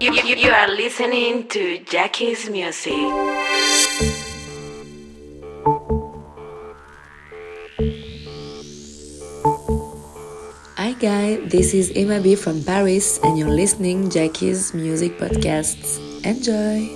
You, you, you are listening to Jackie's Music. Hi guys, this is Emma B from Paris and you're listening Jackie's Music Podcasts. Enjoy!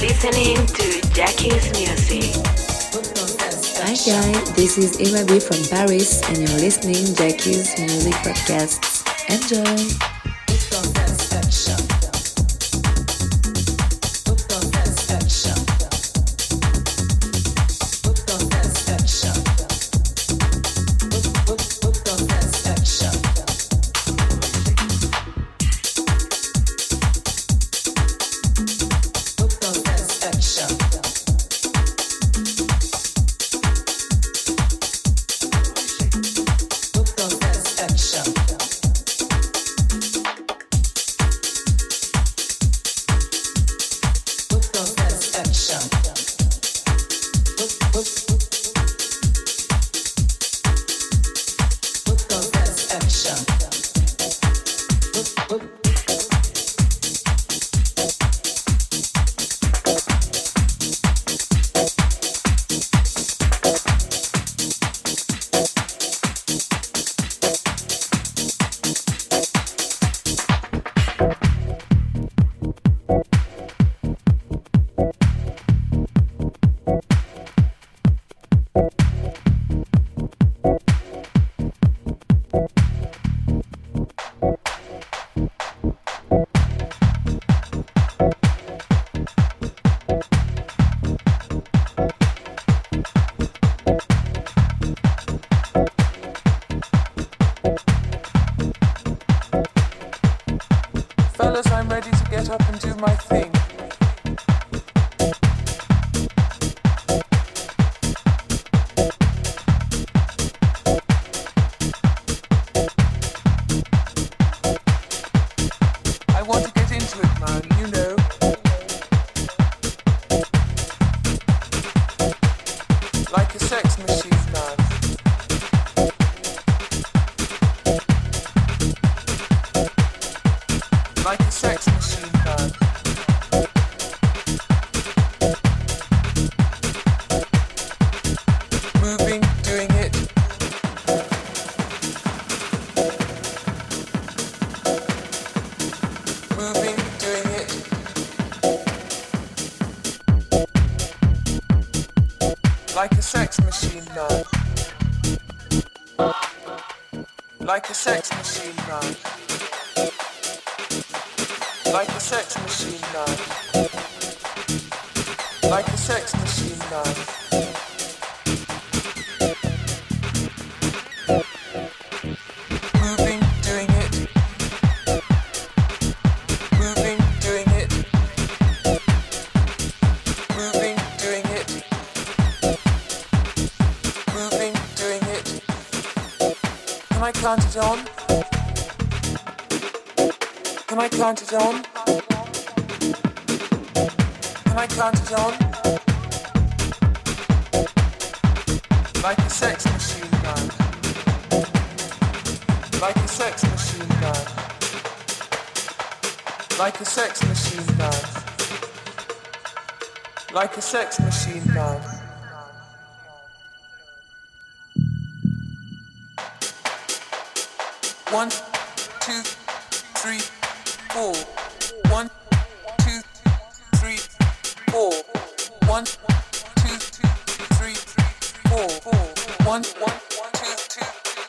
Listening to Jackie's music. Hi guys, this is Emma B from Paris and you're listening Jackie's Music podcast. Enjoy! fax machine. zone? Am I it on? Can I count it on? Like a sex machine gun. Like a sex machine gun. Like a sex machine gun. Like a sex machine.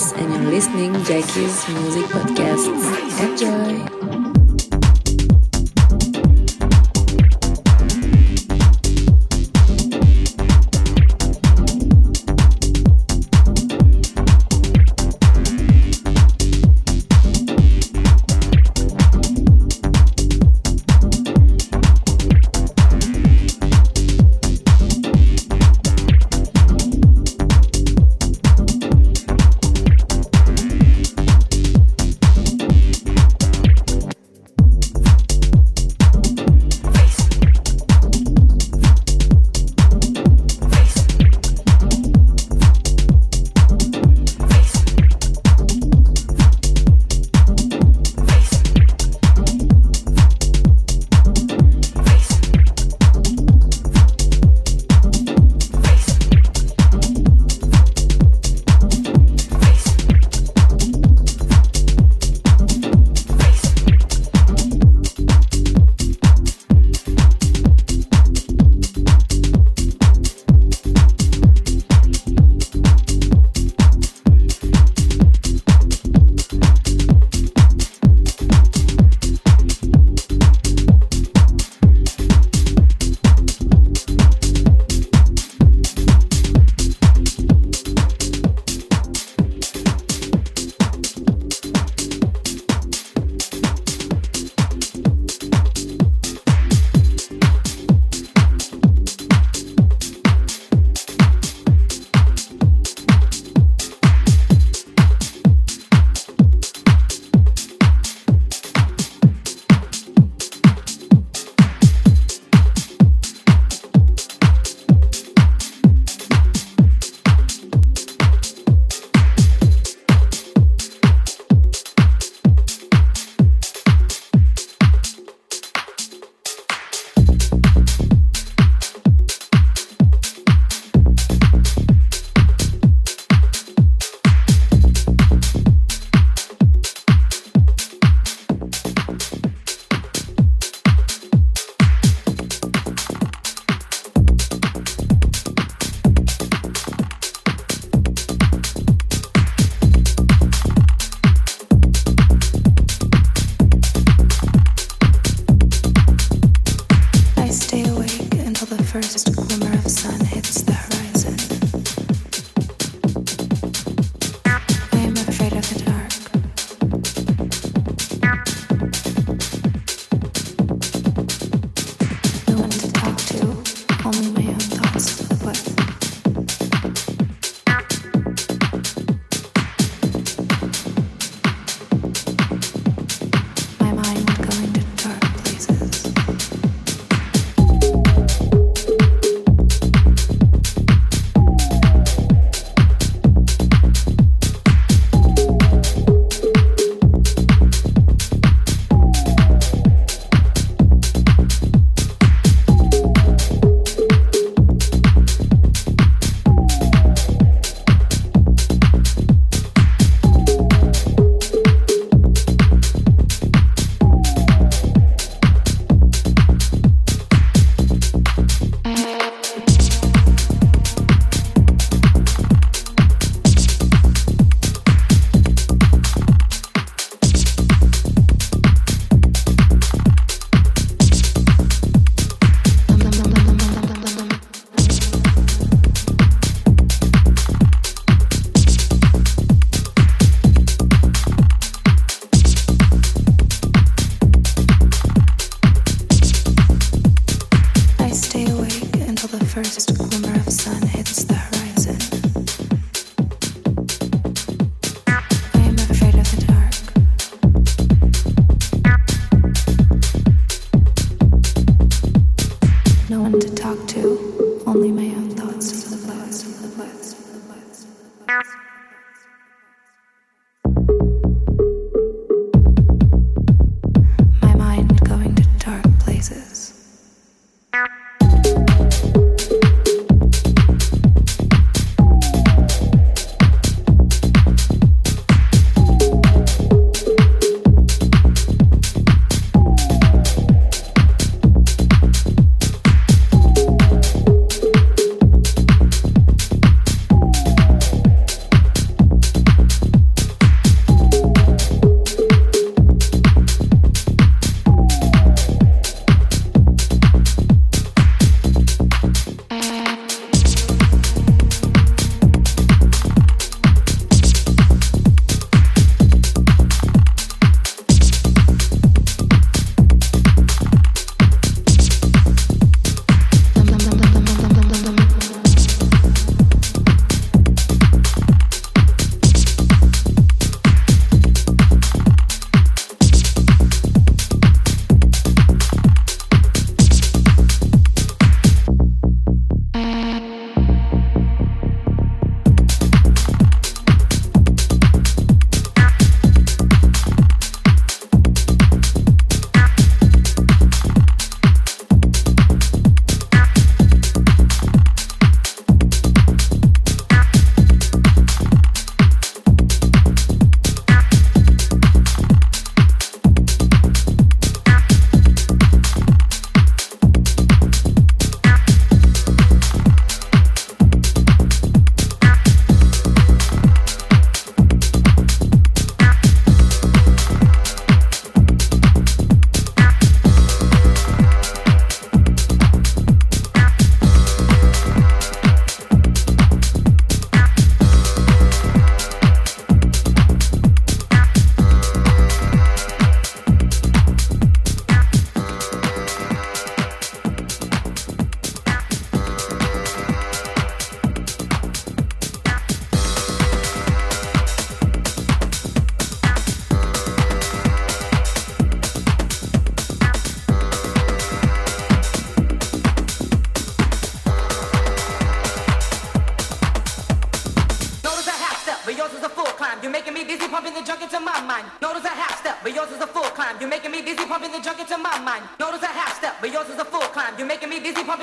Paris and you're listening Jackie's Music Podcast.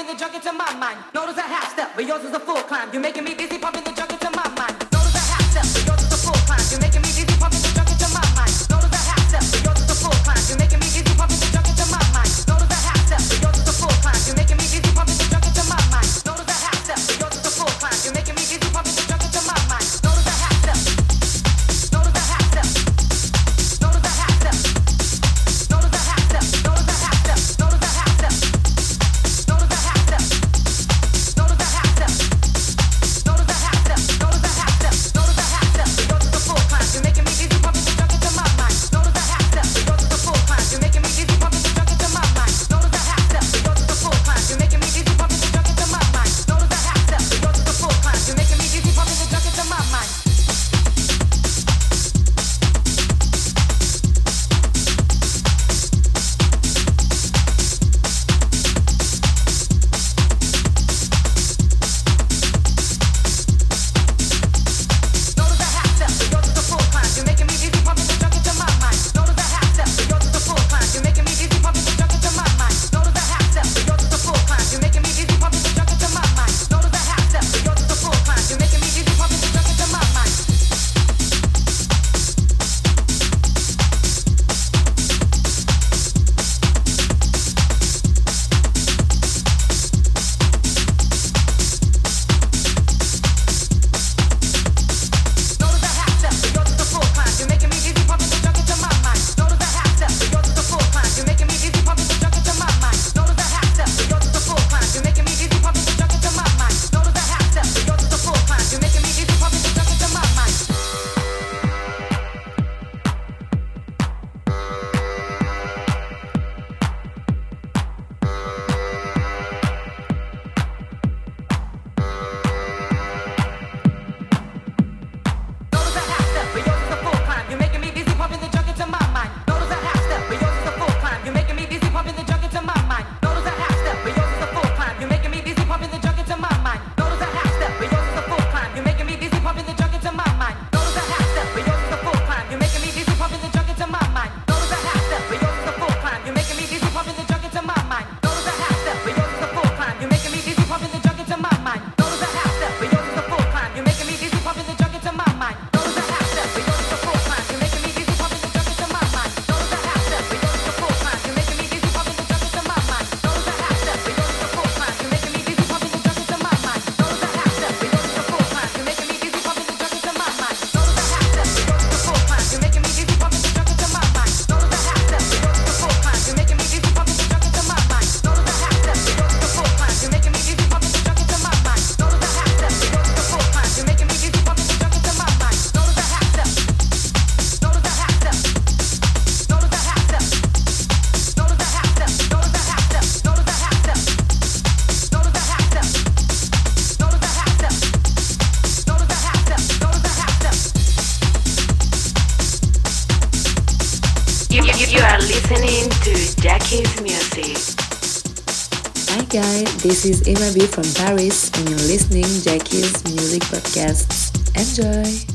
the junk into my mind. Notice a half step, but yours is a full climb. You're making me dizzy, pumping. This is Emma B from Paris, and you're listening Jackie's Music Podcast. Enjoy!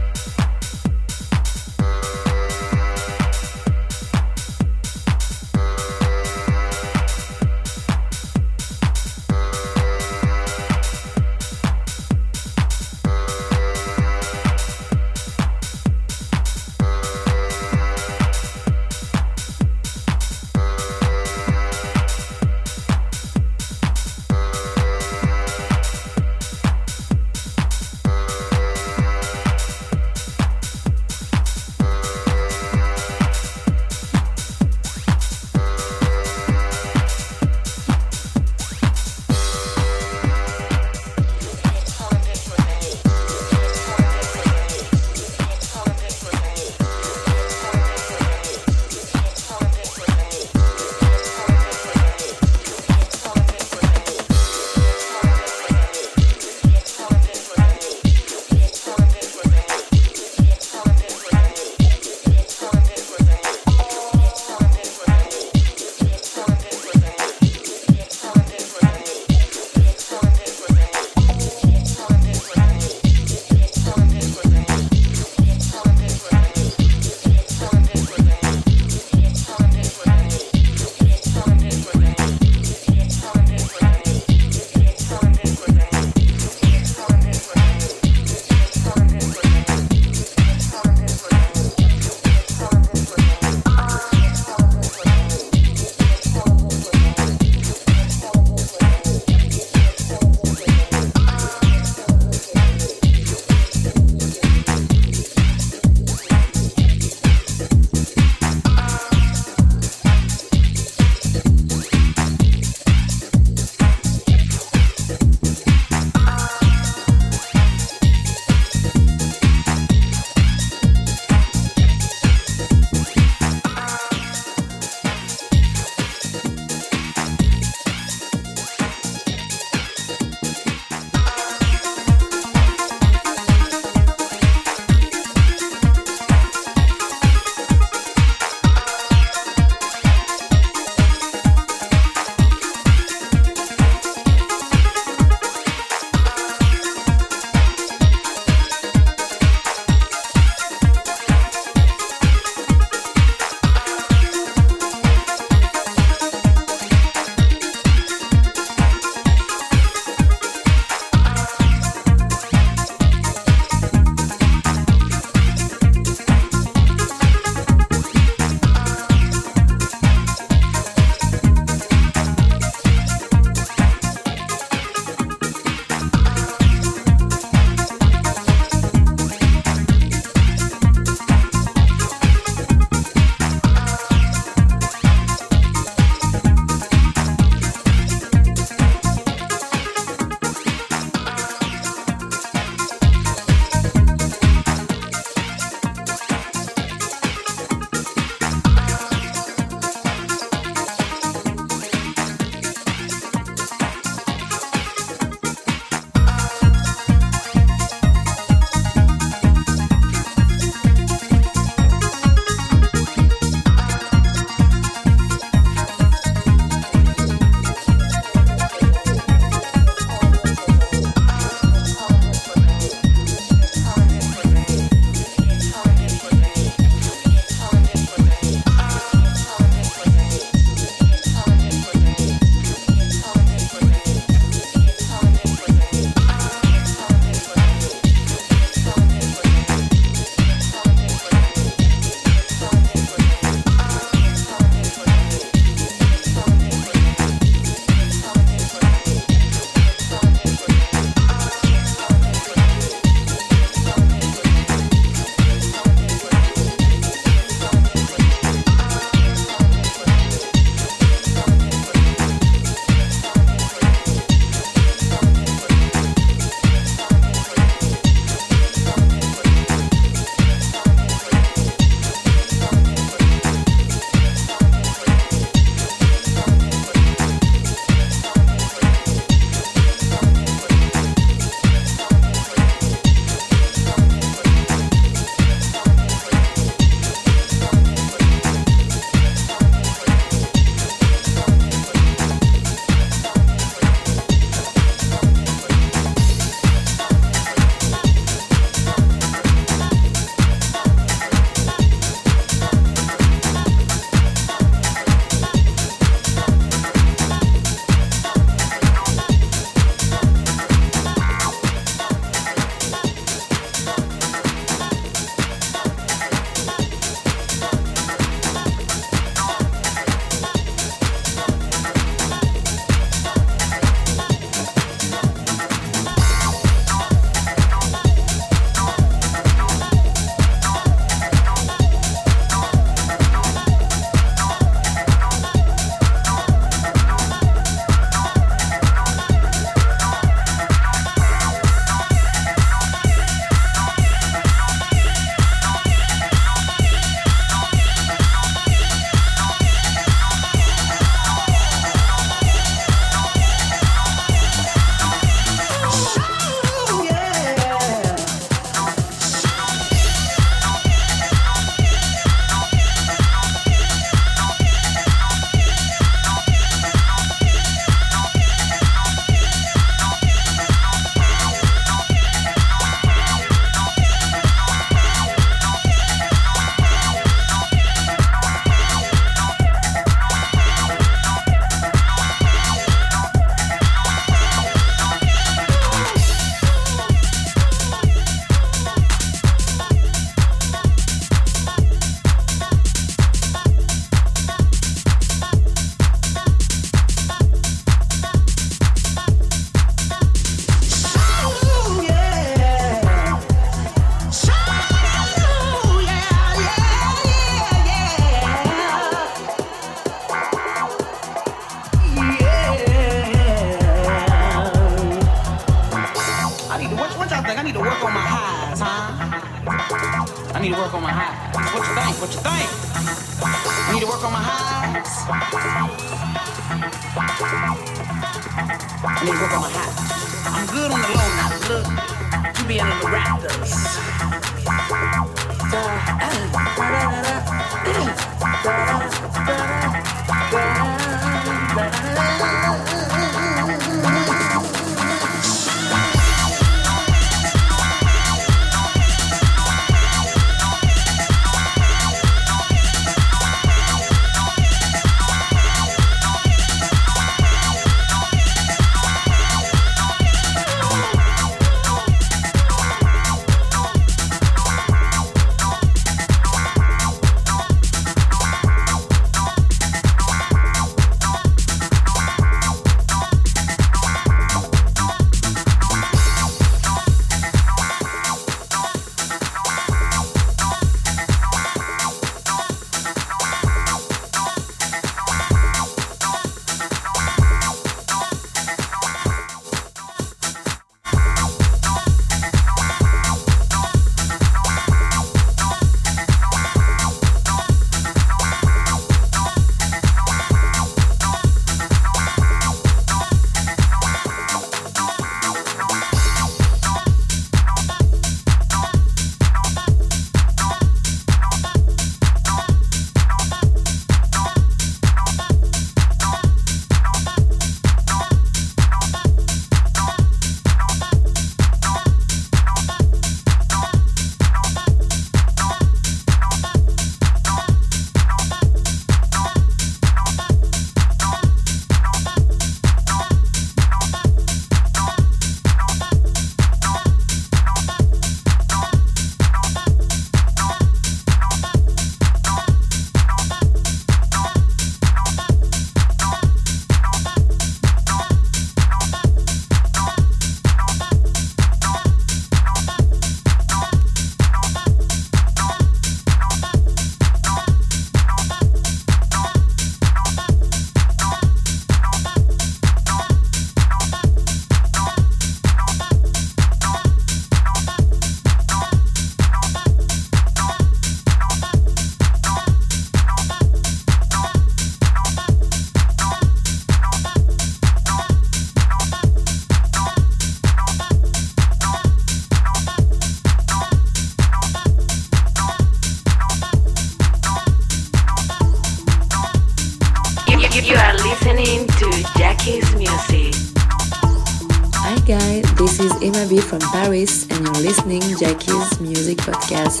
This is Emma B from Paris, and you're listening Jackie's Music Podcast.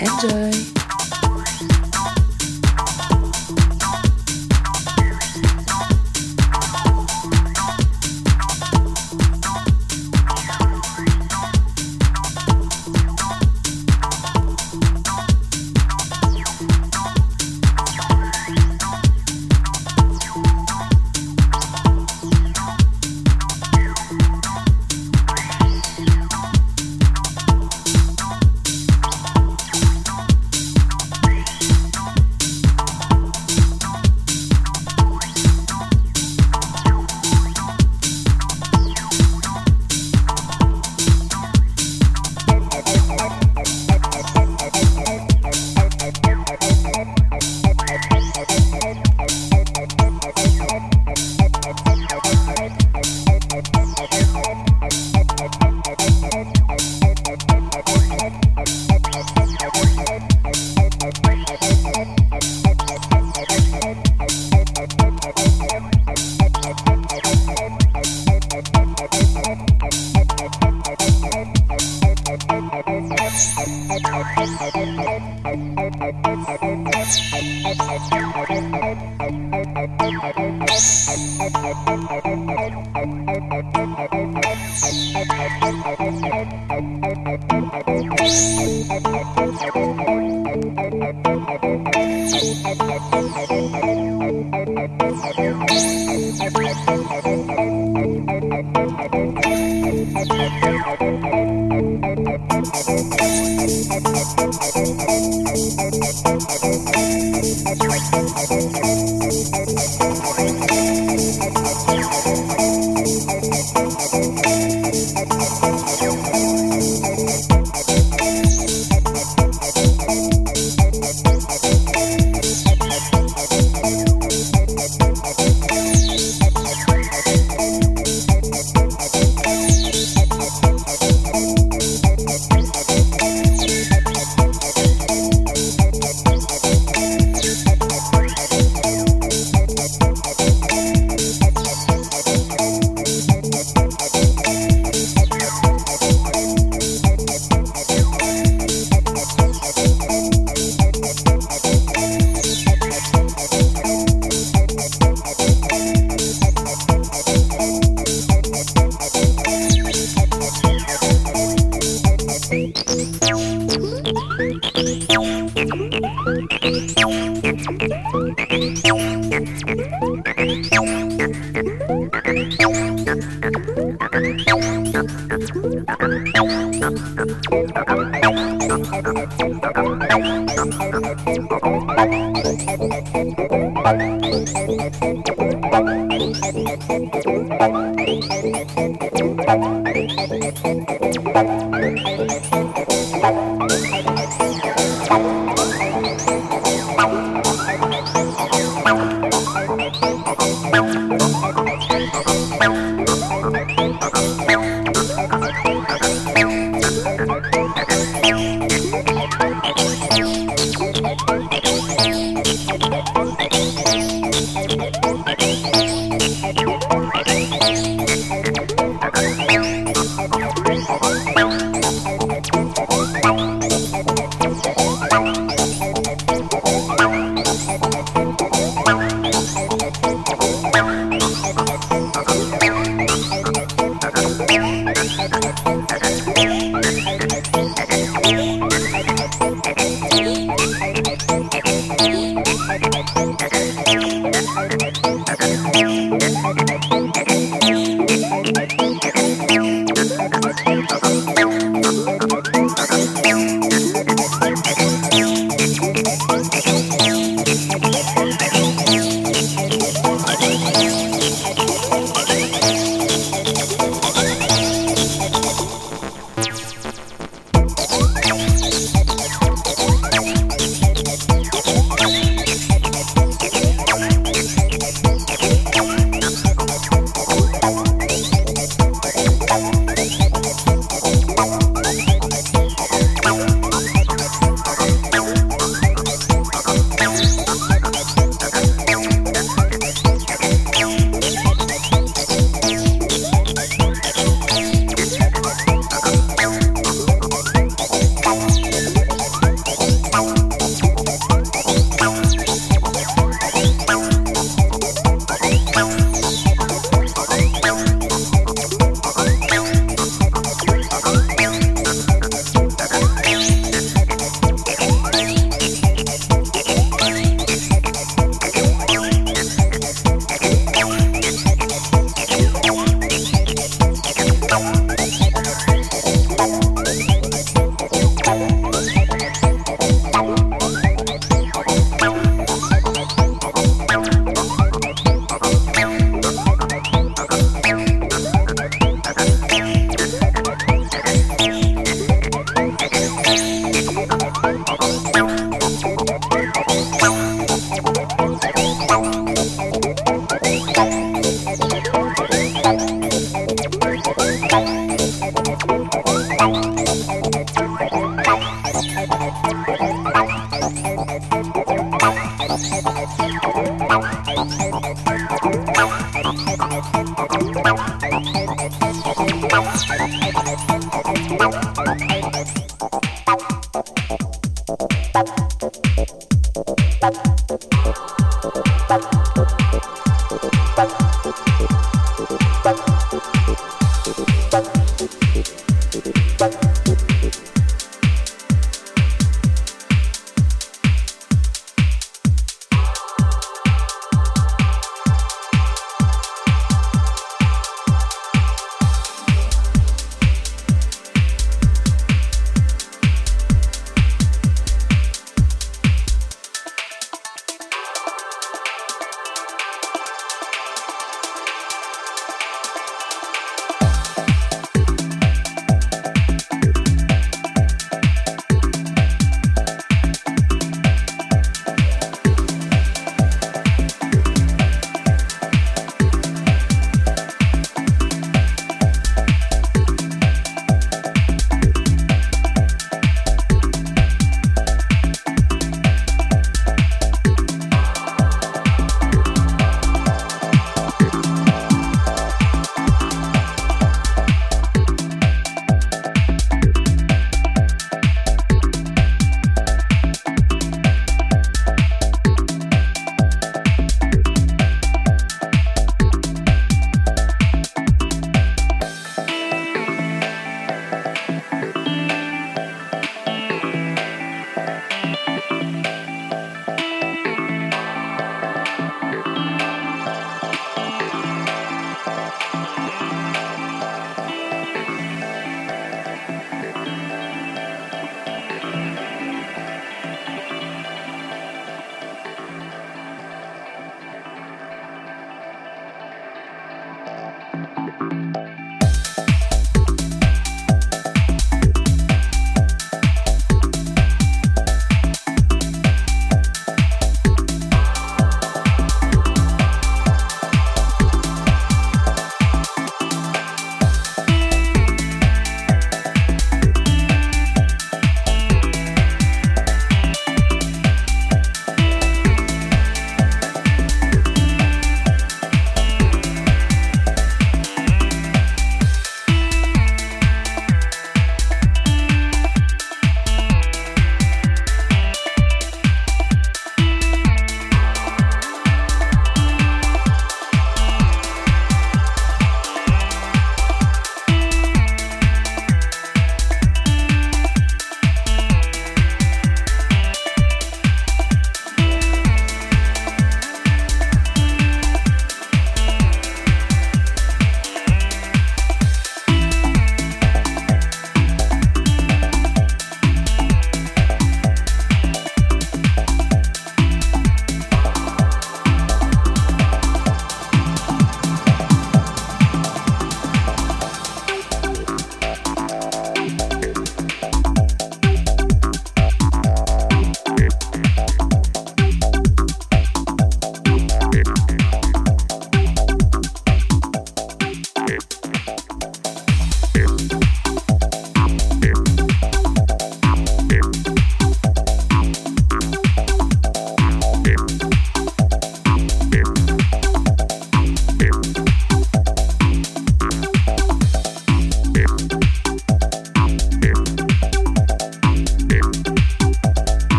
Enjoy!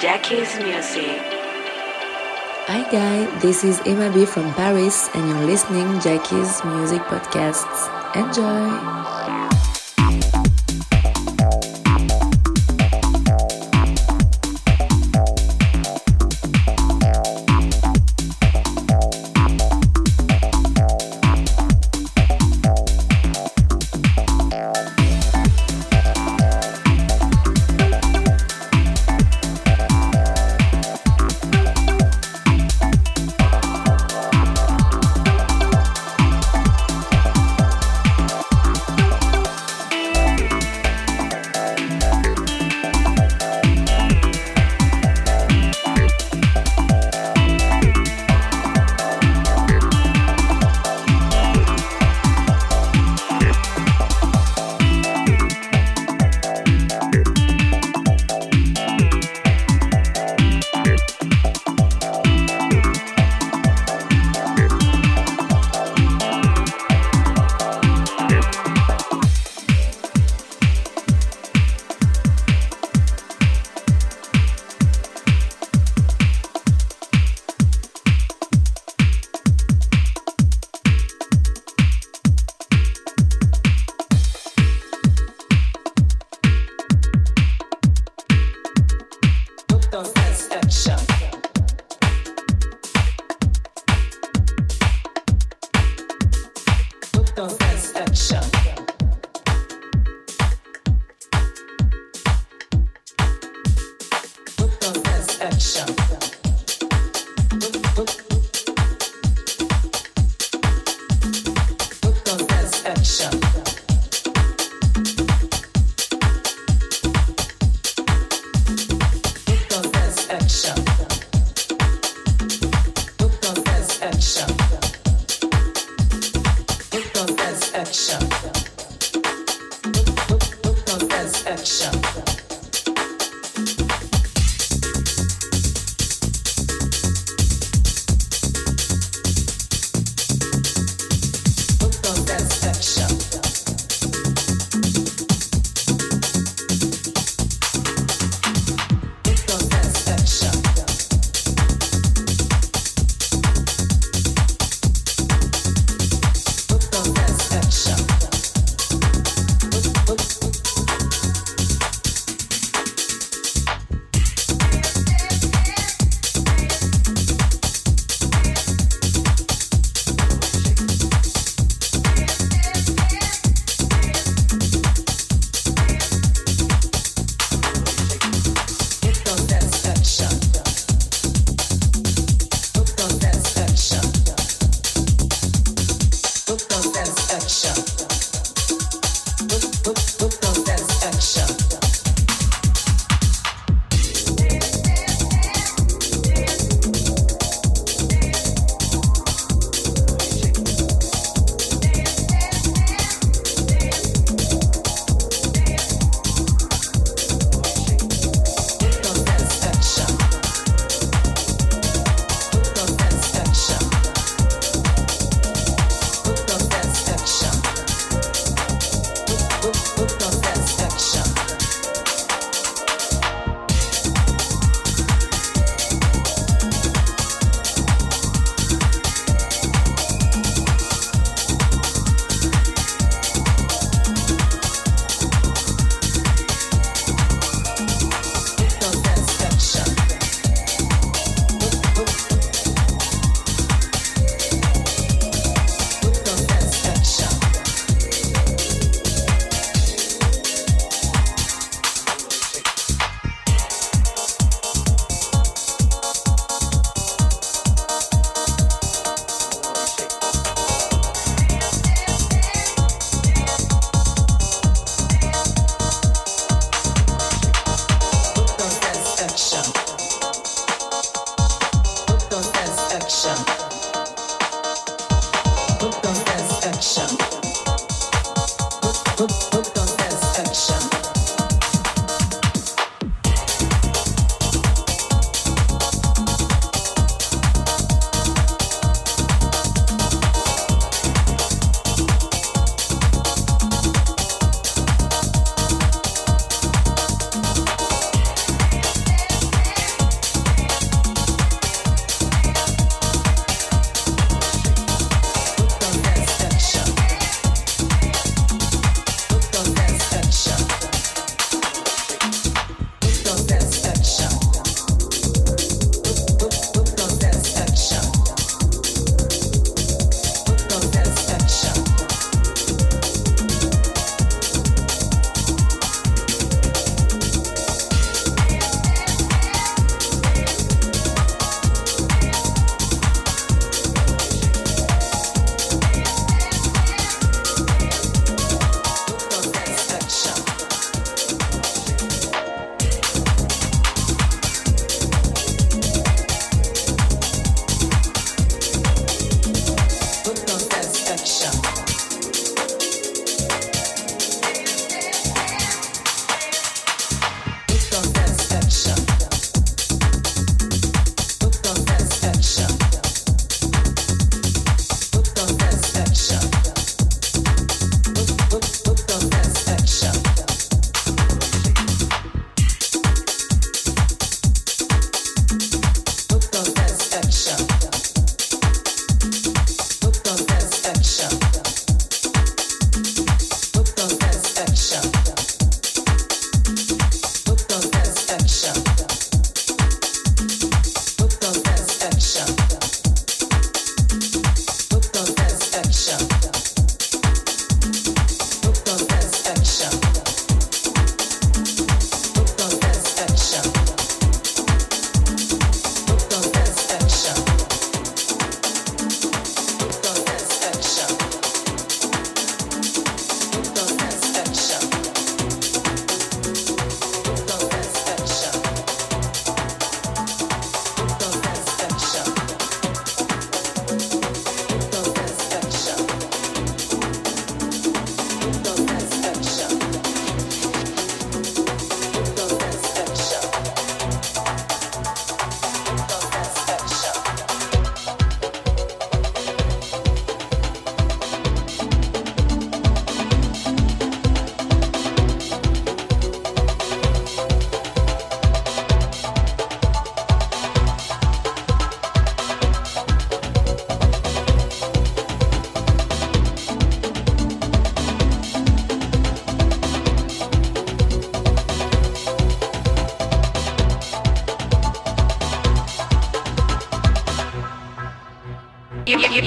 Jackie's music. Hi guys, this is Emma B from Paris and you're listening Jackie's Music Podcasts. Enjoy! show.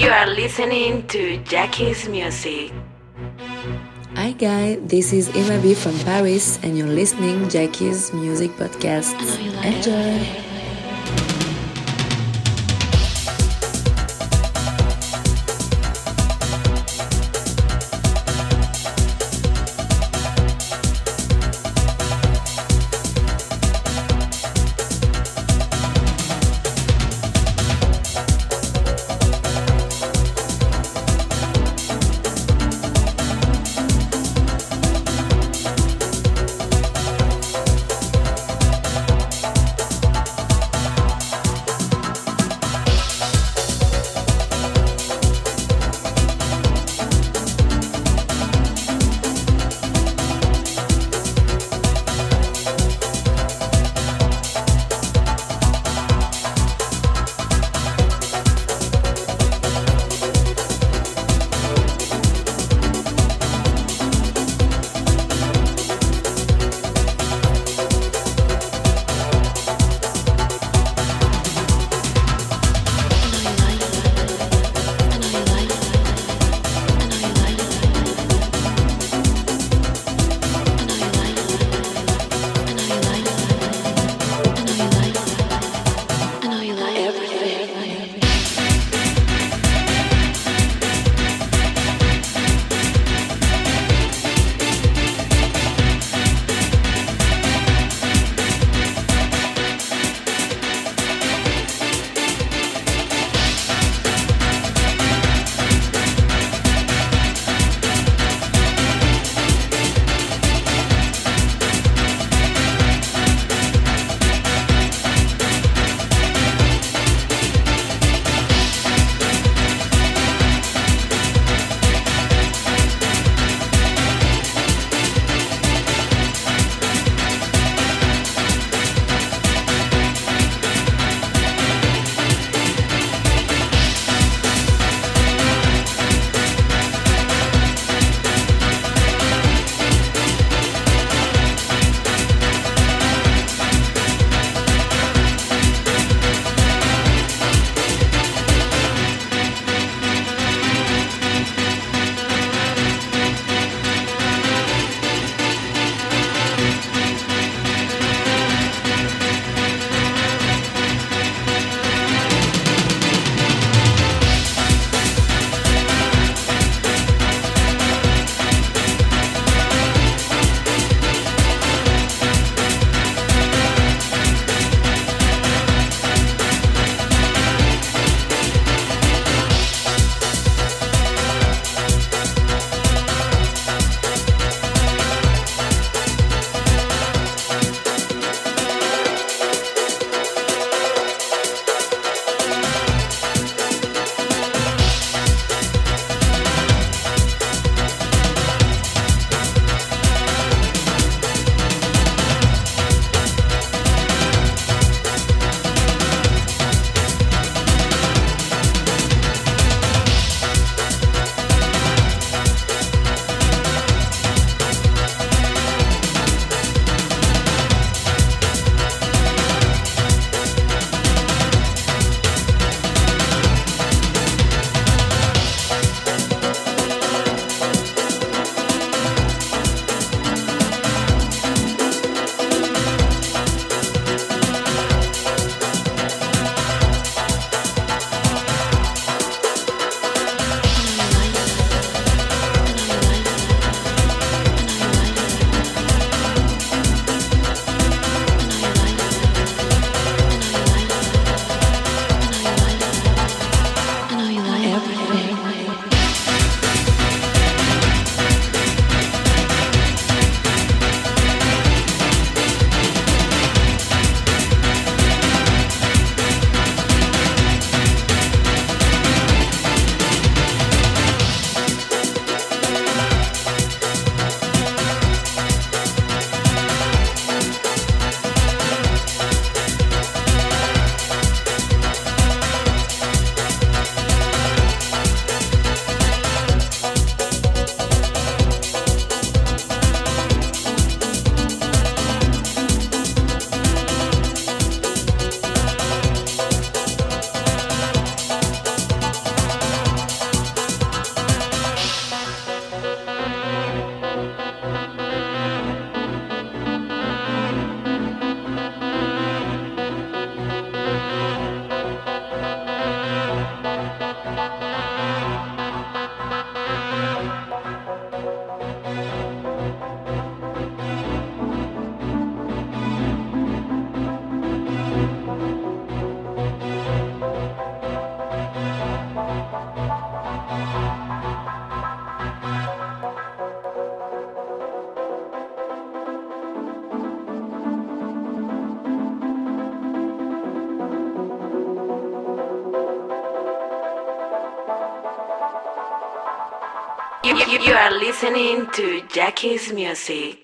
You are listening to Jackie's music. Hi guys, this is Emma B from Paris and you're listening Jackie's Music Podcast. Enjoy! Are listening to Jackie's music.